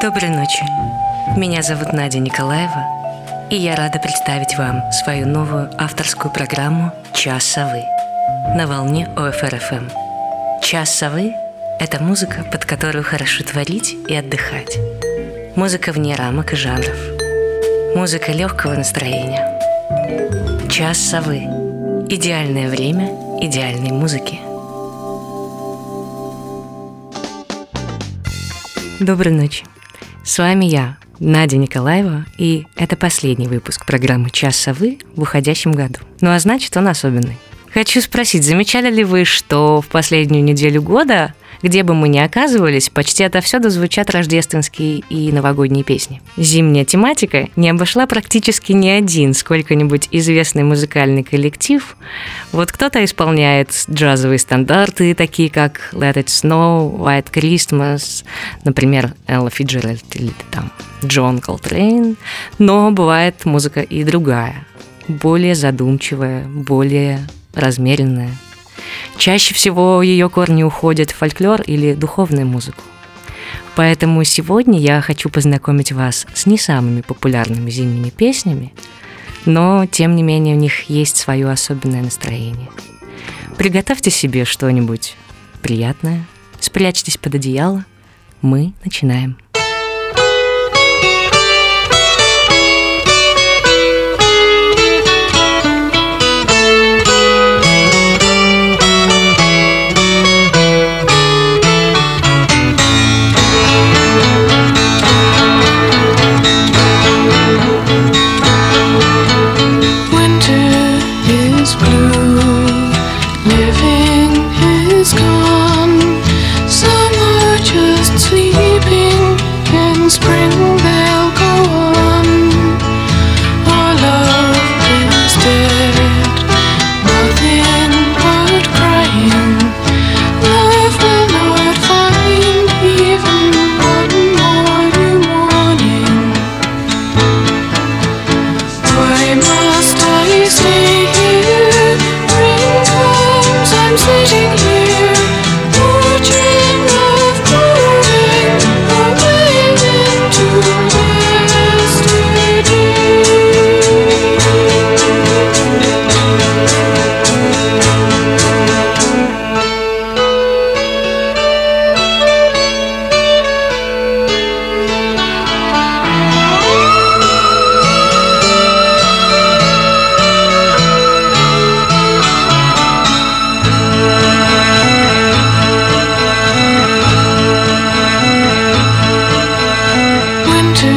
Доброй ночи. Меня зовут Надя Николаева, и я рада представить вам свою новую авторскую программу «Час совы» на волне ОФРФМ. «Час совы» — это музыка, под которую хорошо творить и отдыхать. Музыка вне рамок и жанров. Музыка легкого настроения. «Час совы» — идеальное время идеальной музыки. Доброй ночи. С вами я, Надя Николаева, и это последний выпуск программы «Час совы» в уходящем году. Ну а значит, он особенный. Хочу спросить, замечали ли вы, что в последнюю неделю года где бы мы ни оказывались, почти отовсюду звучат рождественские и новогодние песни. Зимняя тематика не обошла практически ни один сколько-нибудь известный музыкальный коллектив. Вот кто-то исполняет джазовые стандарты, такие как Let It Snow, White Christmas, например, Элла Фиджеральд или там Джон Колтрейн, но бывает музыка и другая, более задумчивая, более размеренная – Чаще всего ее корни уходят в фольклор или духовную музыку. Поэтому сегодня я хочу познакомить вас с не самыми популярными зимними песнями, но тем не менее у них есть свое особенное настроение. Приготовьте себе что-нибудь приятное, спрячьтесь под одеяло, мы начинаем.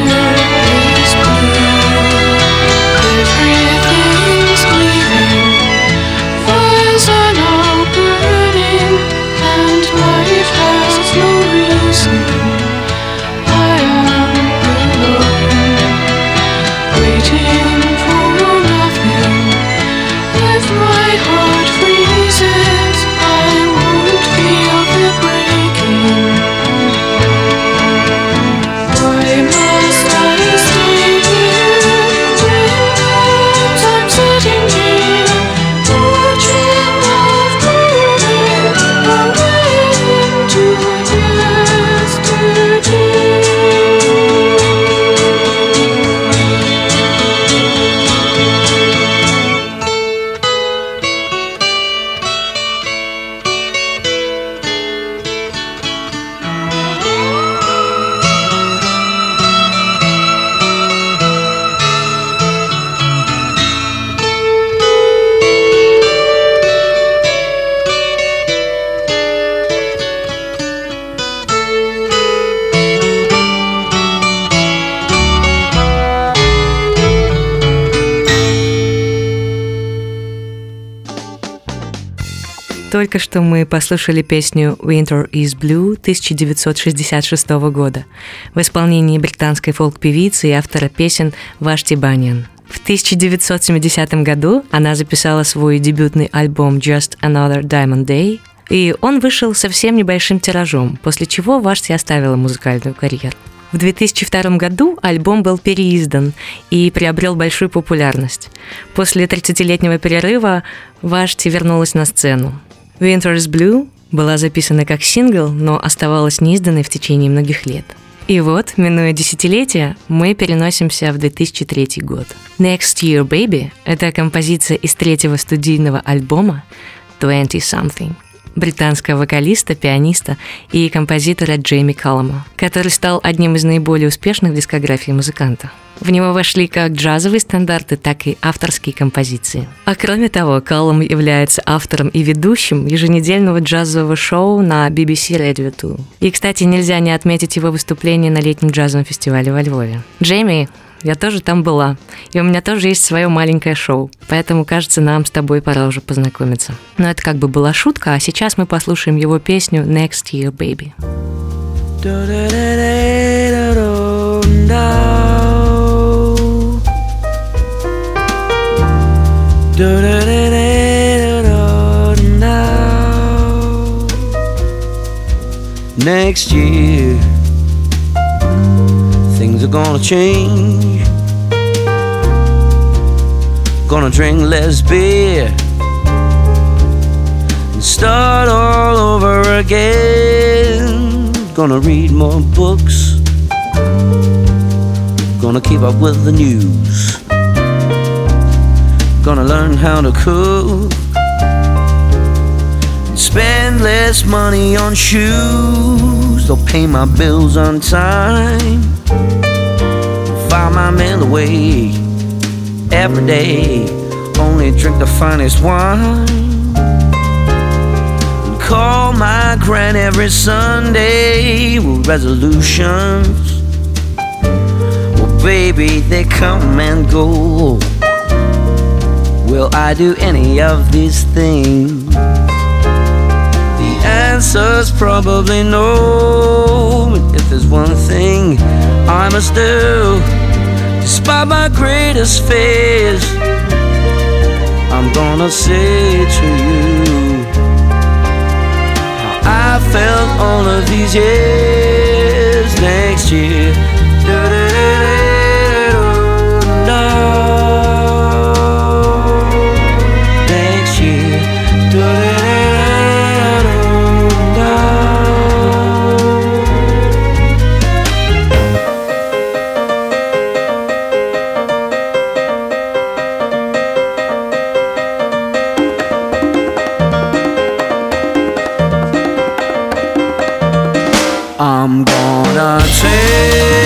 you. Только что мы послушали песню «Winter is Blue» 1966 года в исполнении британской фолк-певицы и автора песен Вашти Баньян. В 1970 году она записала свой дебютный альбом «Just Another Diamond Day», и он вышел совсем небольшим тиражом, после чего Вашти оставила музыкальную карьеру. В 2002 году альбом был переиздан и приобрел большую популярность. После 30-летнего перерыва Вашти вернулась на сцену. Winter is Blue была записана как сингл, но оставалась неизданной в течение многих лет. И вот, минуя десятилетия, мы переносимся в 2003 год. Next Year Baby – это композиция из третьего студийного альбома 20 Something британского вокалиста, пианиста и композитора Джейми Каллама, который стал одним из наиболее успешных в дискографии музыканта. В него вошли как джазовые стандарты, так и авторские композиции. А кроме того, Каллам является автором и ведущим еженедельного джазового шоу на BBC Radio 2. И, кстати, нельзя не отметить его выступление на летнем джазовом фестивале во Львове. Джейми я тоже там была. И у меня тоже есть свое маленькое шоу. Поэтому, кажется, нам с тобой пора уже познакомиться. Но это как бы была шутка, а сейчас мы послушаем его песню Next Year Baby. Next year things are gonna change. Gonna drink less beer and start all over again. Gonna read more books. Gonna keep up with the news. Gonna learn how to cook. Spend less money on shoes. They'll pay my bills on time file my mail away every day. Only drink the finest wine. And call my grand every Sunday with resolutions. Well, baby, they come and go. Will I do any of these things? The answer's probably no. But if there's one thing I must do despite my greatest fears. I'm gonna say to you how I felt all of these years next year. I'm gonna change.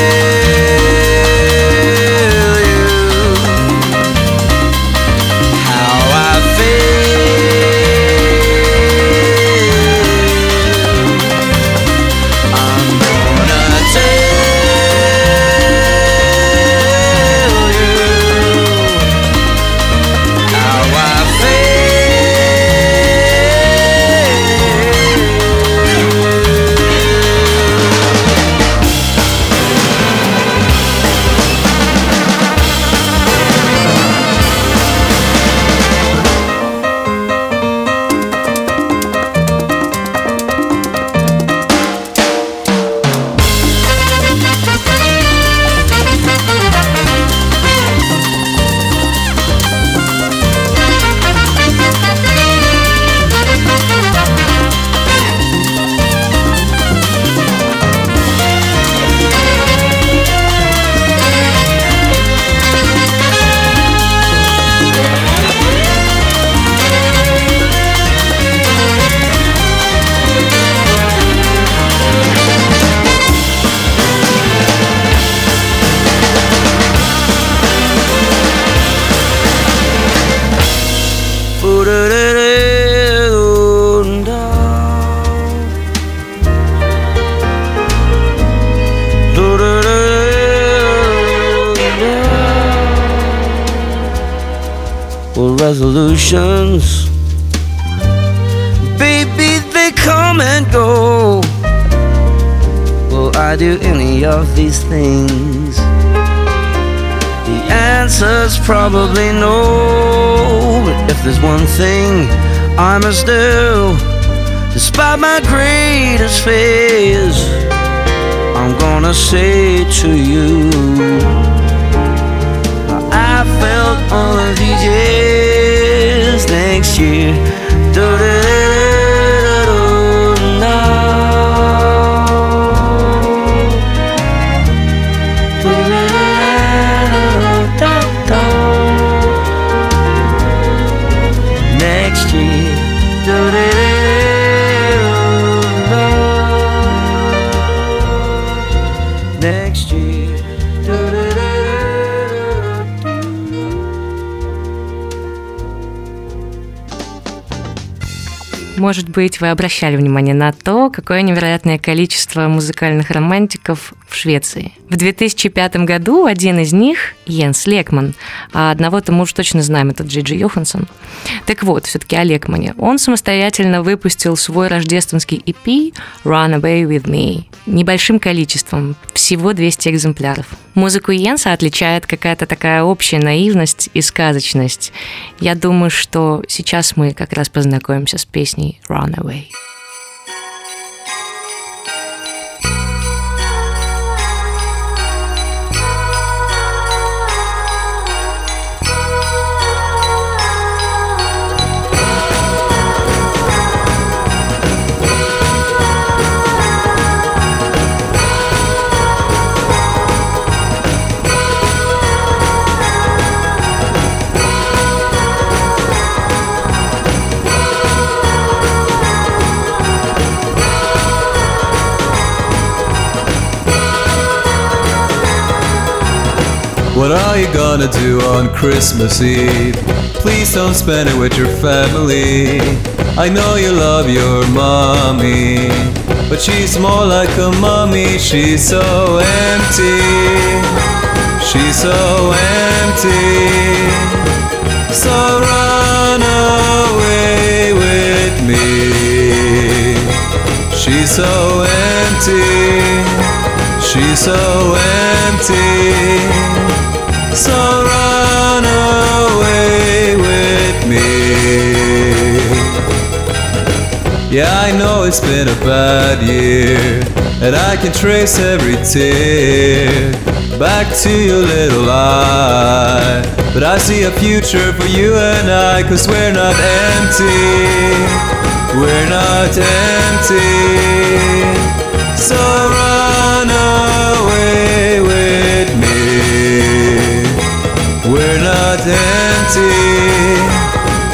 Resolutions. Baby, they come and go. Will I do any of these things? The answer's probably no. But if there's one thing I must do, despite my greatest fears, I'm gonna say to you. I felt all of these years this year. Может быть, вы обращали внимание на то, какое невероятное количество музыкальных романтиков в Швеции. В 2005 году один из них, Йенс Лекман, а одного-то мы уж точно знаем, это Джиджи Йоханссон. Так вот, все-таки о Лекмане. Он самостоятельно выпустил свой рождественский EP «Run Away With Me» небольшим количеством, всего 200 экземпляров. Музыку Йенса отличает какая-то такая общая наивность и сказочность. Я думаю, что сейчас мы как раз познакомимся с песней run away. What are you gonna do on Christmas Eve? Please don't spend it with your family. I know you love your mommy, but she's more like a mummy. She's so empty. She's so empty. So run away with me. She's so empty. She's so empty. So run away with me. Yeah, I know it's been a bad year, and I can trace every tear back to your little eye. But I see a future for you and I, cause we're not empty. We're not empty. So run empty.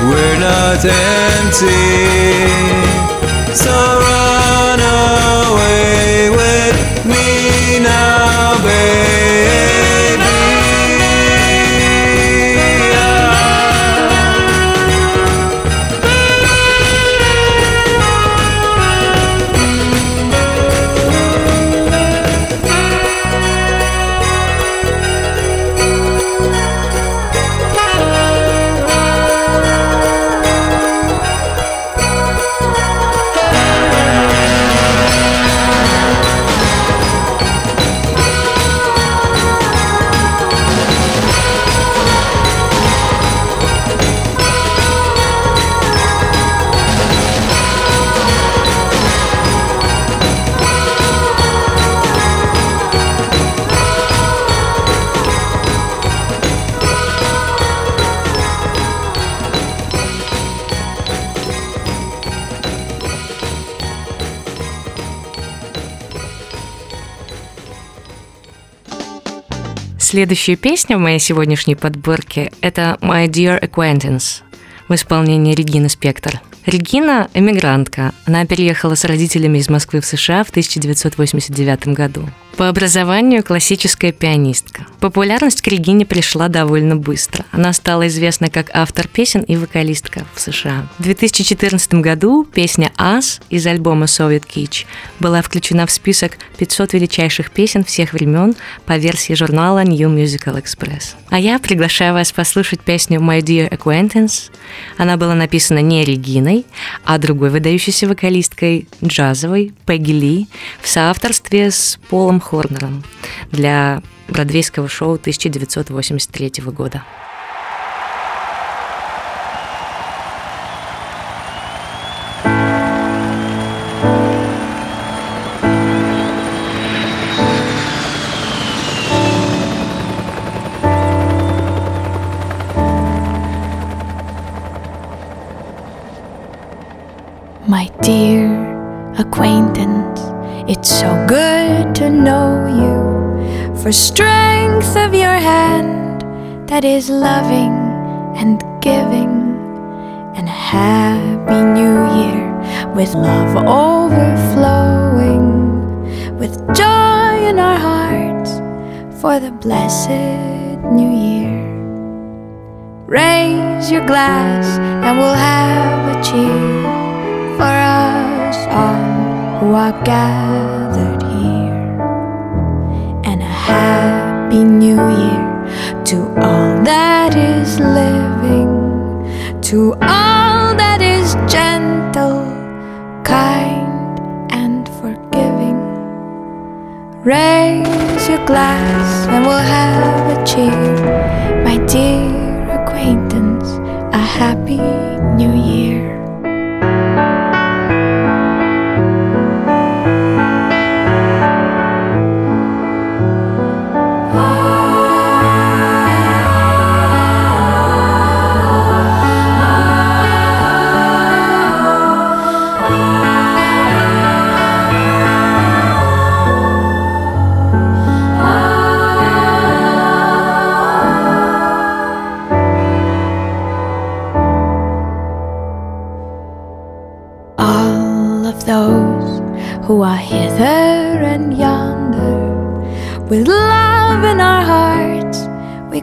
We're not empty. So Следующая песня в моей сегодняшней подборке – это «My Dear Acquaintance» в исполнении Регины Спектр – Регина – эмигрантка. Она переехала с родителями из Москвы в США в 1989 году. По образованию классическая пианистка. Популярность к Регине пришла довольно быстро. Она стала известна как автор песен и вокалистка в США. В 2014 году песня «Ас» из альбома Soviet Kitsch была включена в список 500 величайших песен всех времен по версии журнала New Musical Express. А я приглашаю вас послушать песню «My Dear Acquaintance». Она была написана не Региной, а другой выдающейся вокалисткой джазовой Пегги Ли в соавторстве с Полом Хорнером для бродвейского шоу 1983 года. My dear acquaintance, it's so good know you for strength of your hand that is loving and giving, and a happy new year with love overflowing, with joy in our hearts for the blessed new year. Raise your glass and we'll have a cheer for us all who are gathered here. Happy new year to all that is living, to all that is gentle, kind, and forgiving. Raise your glass and we'll have a cheer, my dear acquaintance. A happy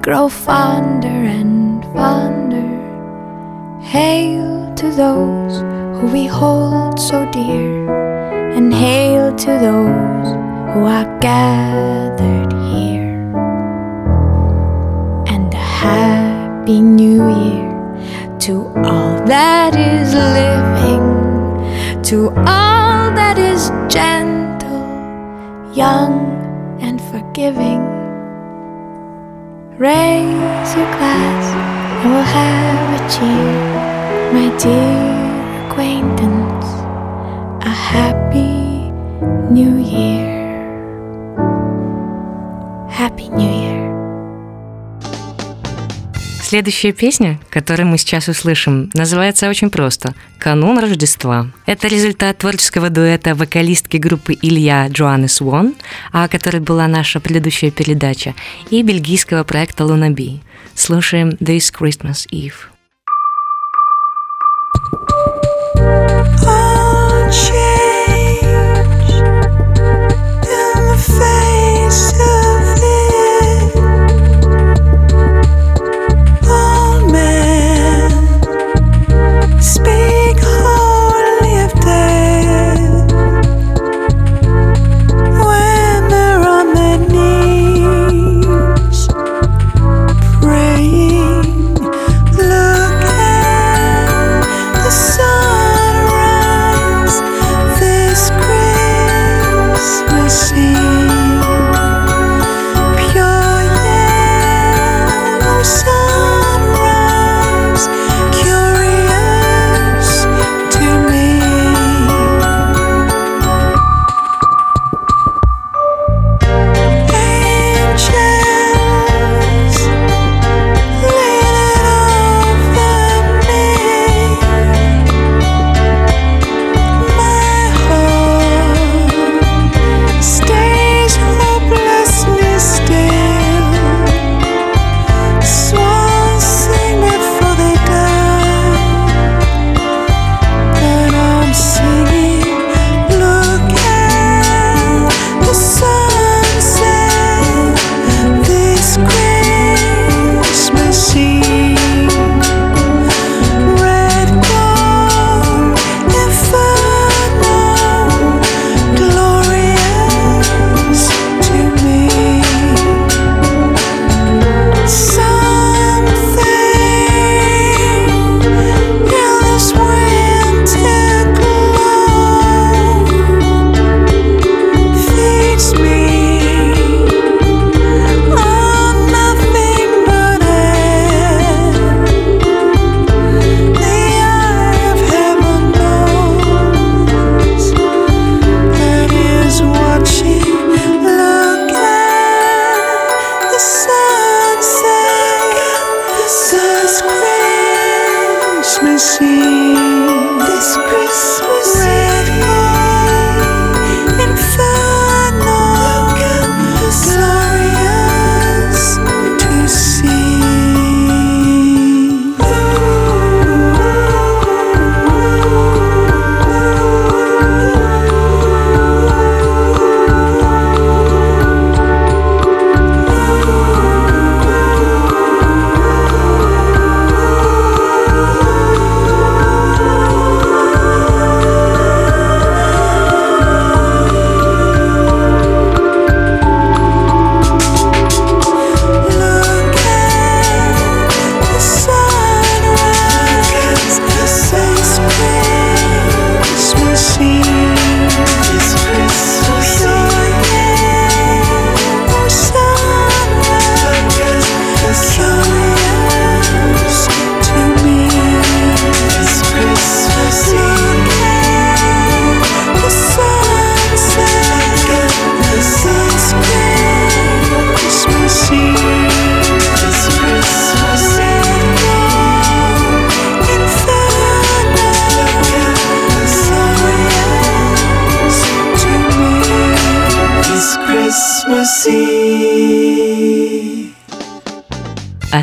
grow fonder and fonder. Hail to those who we hold so dear, and hail to those who are gathered here. And a happy new year to all that is living, to all that is gentle, young, and forgiving. Raise your glass and we'll have a cheer, my dear acquaintance. A happy new year. Следующая песня, которую мы сейчас услышим, называется очень просто «Канун Рождества». Это результат творческого дуэта вокалистки группы Илья Джоаннес Вон, о которой была наша предыдущая передача, и бельгийского проекта Лунаби. Слушаем «This Christmas Eve». All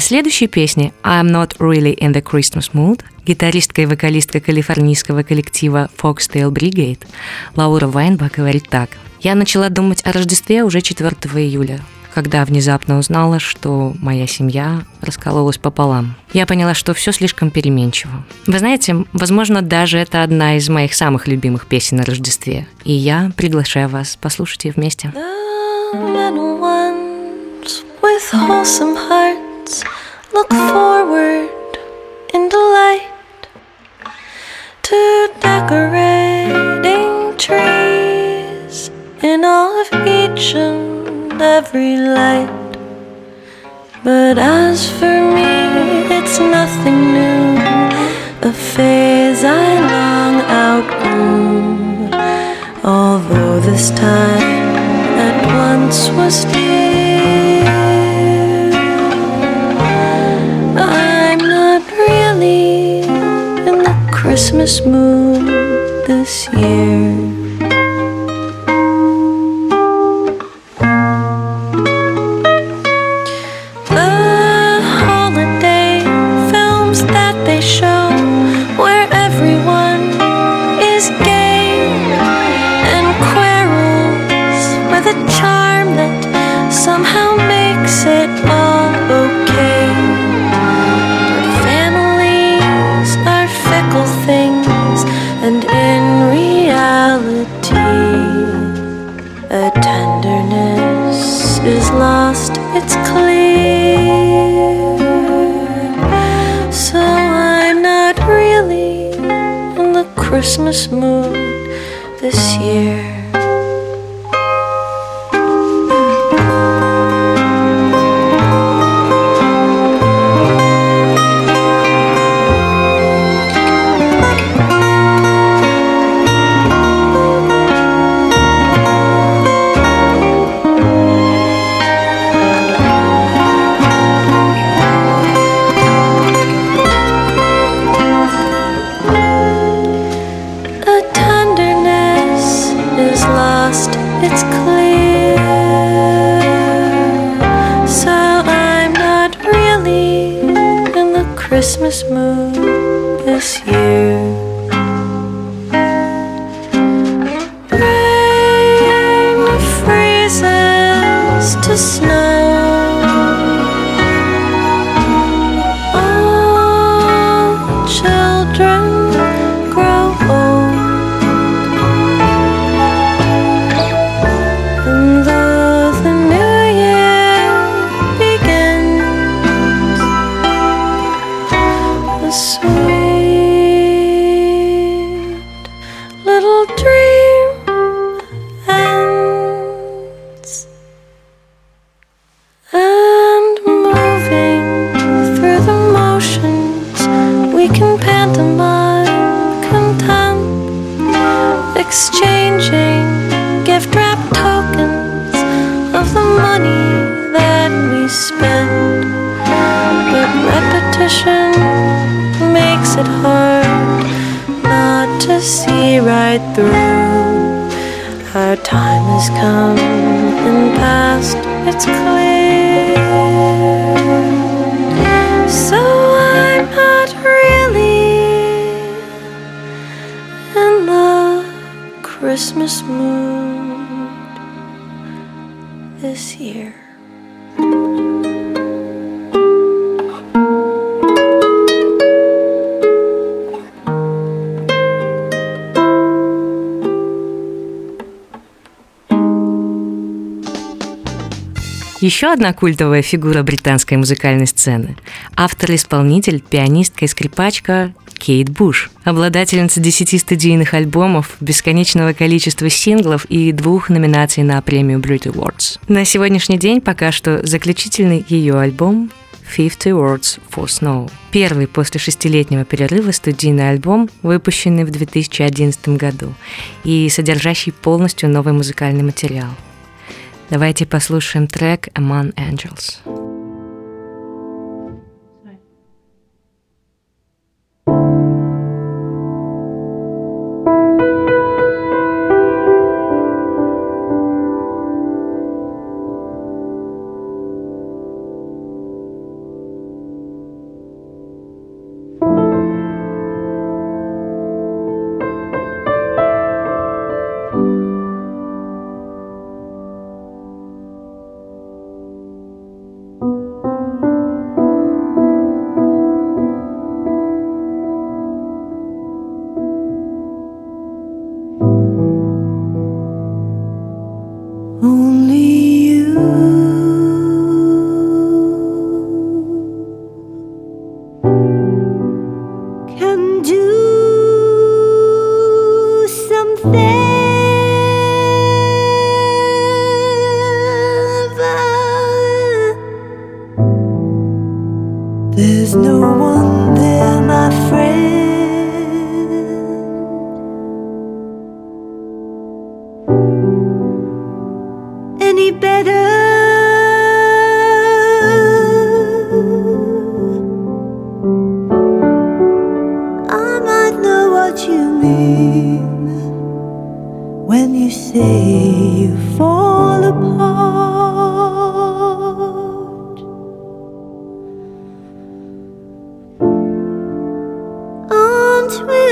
следующей песне «I'm not really in the Christmas mood» гитаристка и вокалистка калифорнийского коллектива Foxtail Brigade Лаура Вайнбах говорит так. «Я начала думать о Рождестве уже 4 июля, когда внезапно узнала, что моя семья раскололась пополам. Я поняла, что все слишком переменчиво. Вы знаете, возможно, даже это одна из моих самых любимых песен на Рождестве. И я приглашаю вас послушать ее вместе. The with wholesome hearts look forward in delight to decorating trees in all of each and every light. But as for me, it's nothing new, a phase I long outgrew. Although this time at once was dear, Christmas moon this year. Tenderness is lost, it's clear. So I'm not really in the Christmas mood this year. Еще одна культовая фигура британской музыкальной сцены – автор-исполнитель, пианистка и скрипачка Кейт Буш, обладательница 10 студийных альбомов, бесконечного количества синглов и двух номинаций на премию Brit Awards. На сегодняшний день пока что заключительный ее альбом 50 Words for Snow. Первый после шестилетнего перерыва студийный альбом, выпущенный в 2011 году и содержащий полностью новый музыкальный материал. Давайте послушаем трек Among Angels. sweet.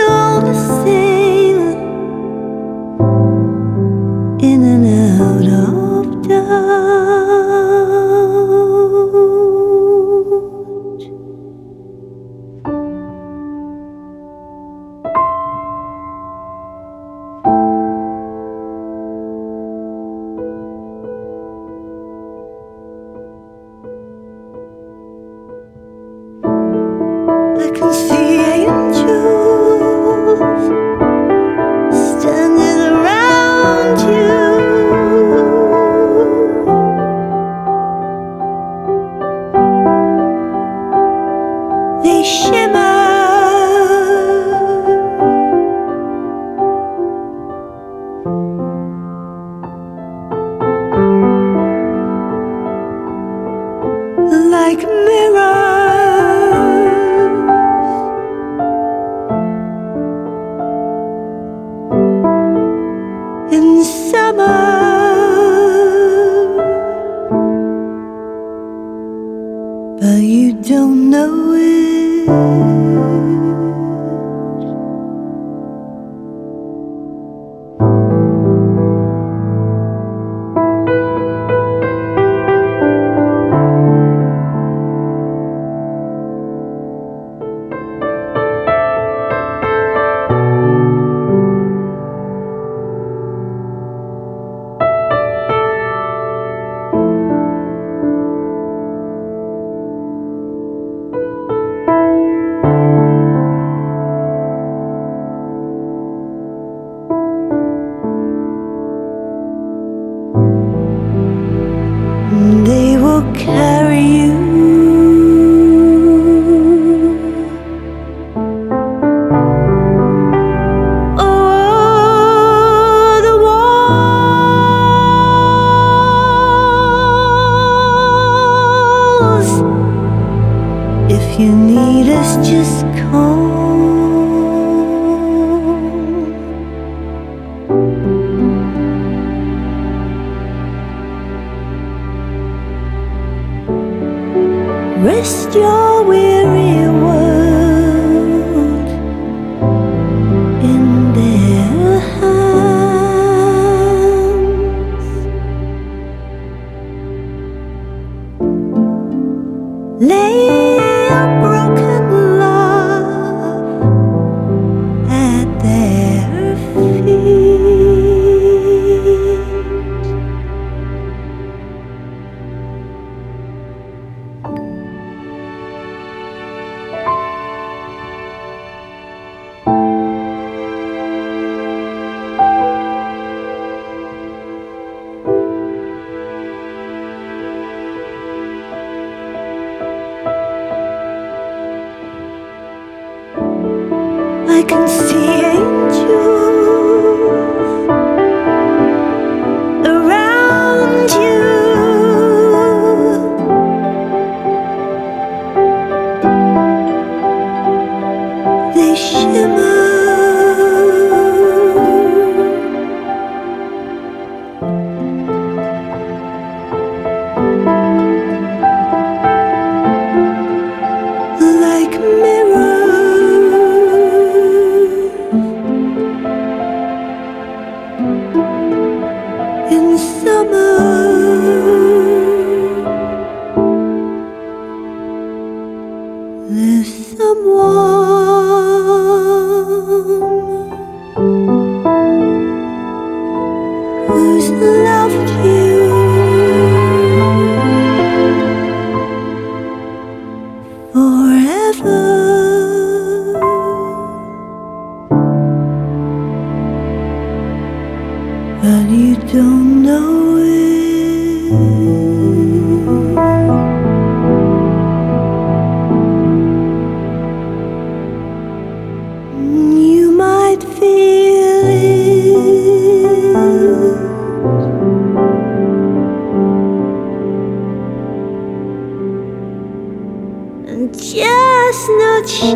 В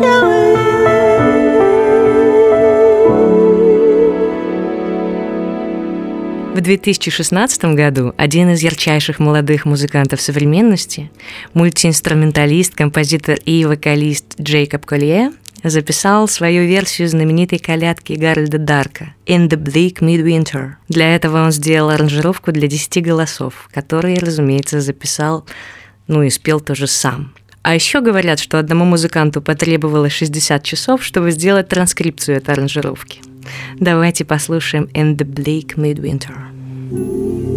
2016 году один из ярчайших молодых музыкантов современности, мультиинструменталист, композитор и вокалист Джейкоб Колье записал свою версию знаменитой колядки Гарольда Дарка «In the Bleak Midwinter». Для этого он сделал аранжировку для 10 голосов, которые, разумеется, записал, ну и спел тоже сам. А еще говорят, что одному музыканту потребовалось 60 часов, чтобы сделать транскрипцию этой аранжировки. Давайте послушаем «In the Bleak Midwinter». In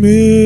me.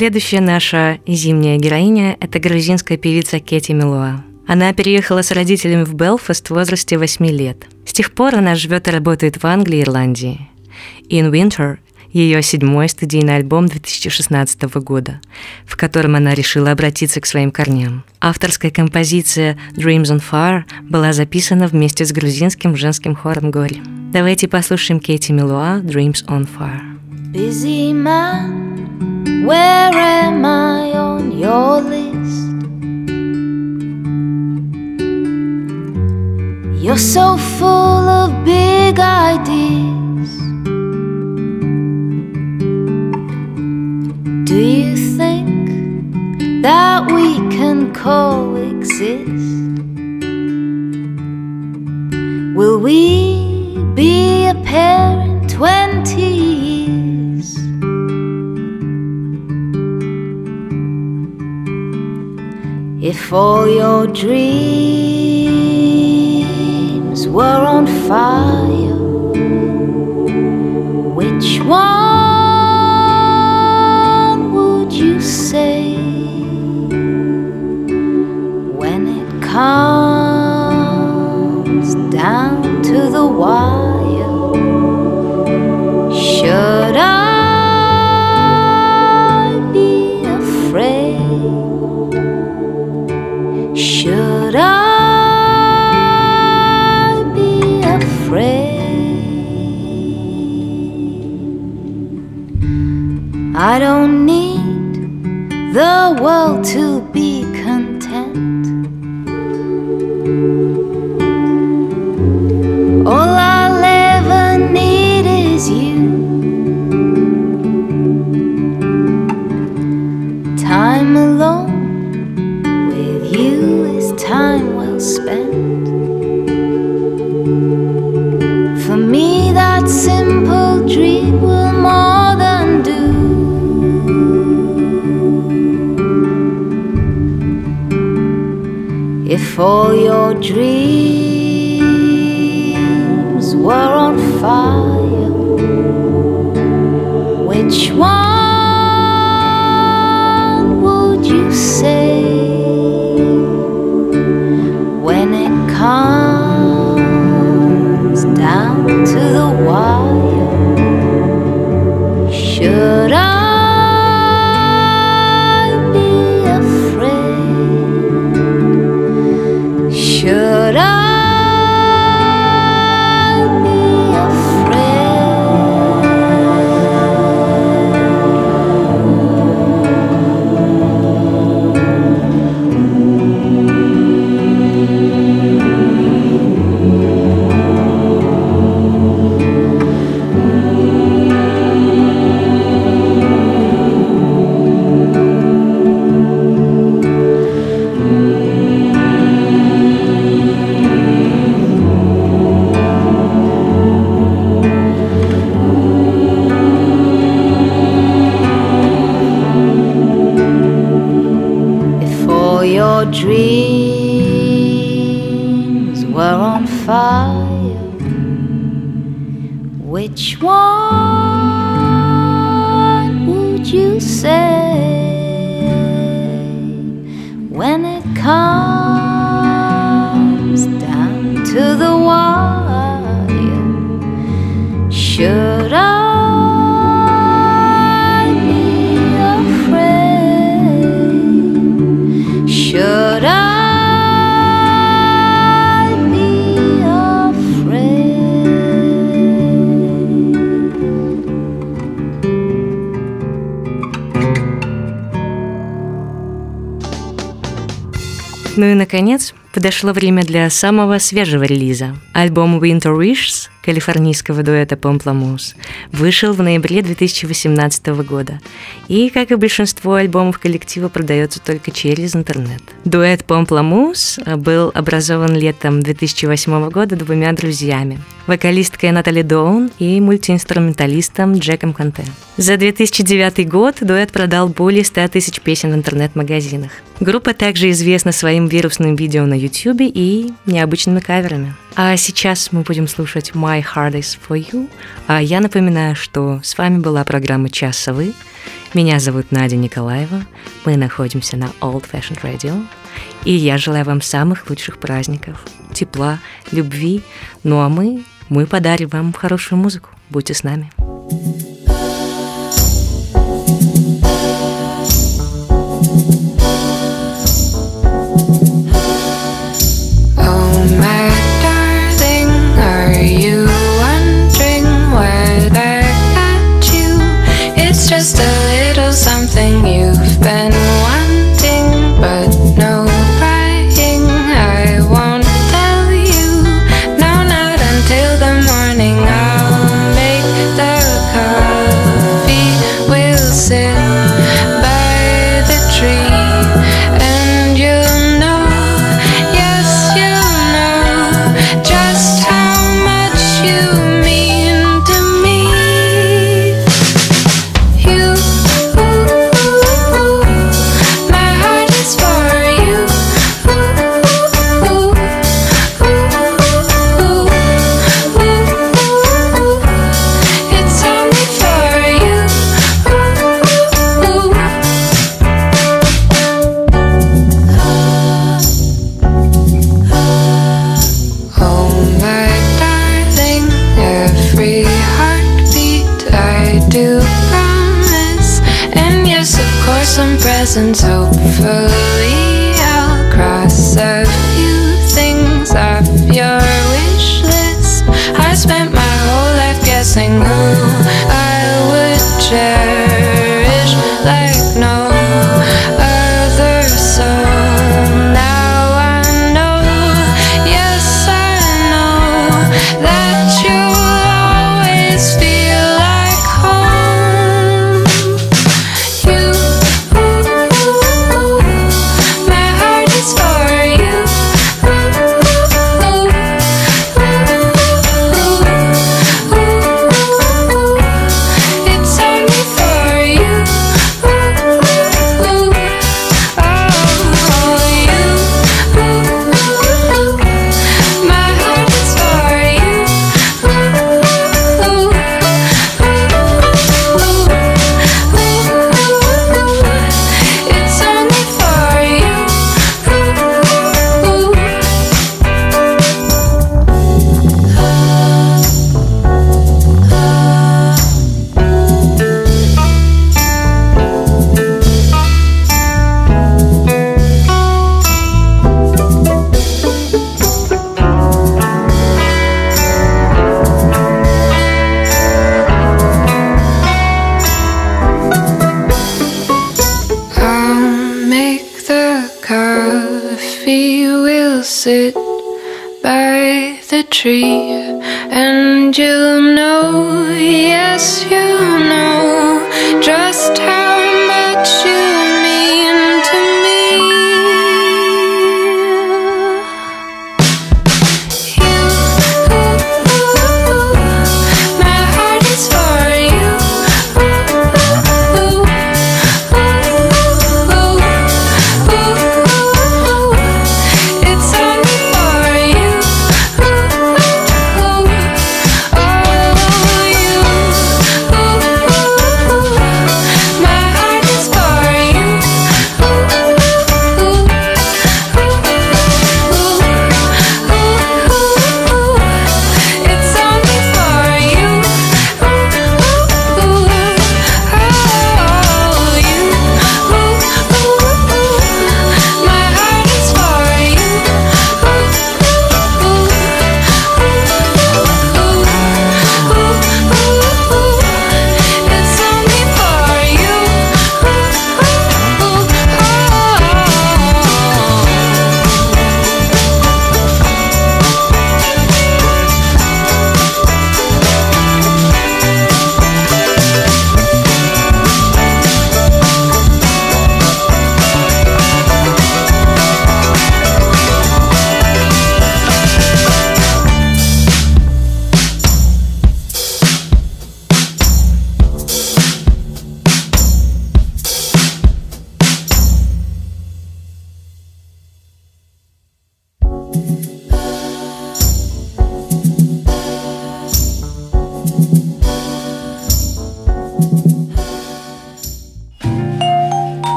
Следующая наша зимняя героиня – это грузинская певица Кети Милуа. Она переехала с родителями в Белфаст в возрасте 8 лет. С тех пор она живет и работает в Англии и Ирландии. In Winter – ее седьмой студийный альбом 2016 года, в котором она решила обратиться к своим корням. Авторская композиция Dreams on Fire была записана вместе с грузинским женским хором Гори. Давайте послушаем Кети Милуа Dreams on Fire. Busy man, where am I on your list? You're so full of big ideas. Do you think that we can coexist? Will we be a pair in 20 years? If all your dreams were on fire, which one comes down to the wire? Should I be afraid? Should I be afraid? I don't need the world to for your dreams. Наконец, подошло время для самого свежего релиза. Альбом Winter Wishes калифорнийского дуэта Pomplamoose вышел в ноябре 2018 года и, как и большинство альбомов коллектива, продается только через интернет. Дуэт Pomplamoose был образован летом 2008 года двумя друзьями – вокалисткой Натали Доун и мультиинструменталистом Джеком Конте. За 2009 год дуэт продал более 100 тысяч песен в интернет-магазинах. Группа также известна своим вирусным видео на YouTube и необычными каверами. А сейчас мы будем слушать My Heart is for You. А я напоминаю, что с вами была программа «Час совы». Меня зовут Надя Николаева. Мы находимся на Old Fashioned Radio. И я желаю вам самых лучших праздников, тепла, любви. Ну а мы, мы подарим вам хорошую музыку. Будьте с нами. Oh,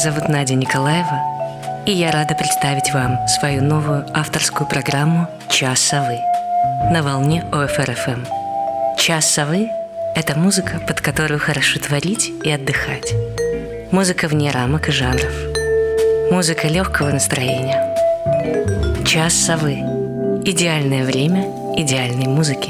зовут Надя Николаева, и я рада представить вам свою новую авторскую программу «Час совы» на волне ОФРФМ. «Час совы» — это музыка, под которую хорошо творить и отдыхать. Музыка вне рамок и жанров. Музыка легкого настроения. «Час совы» — идеальное время идеальной музыки –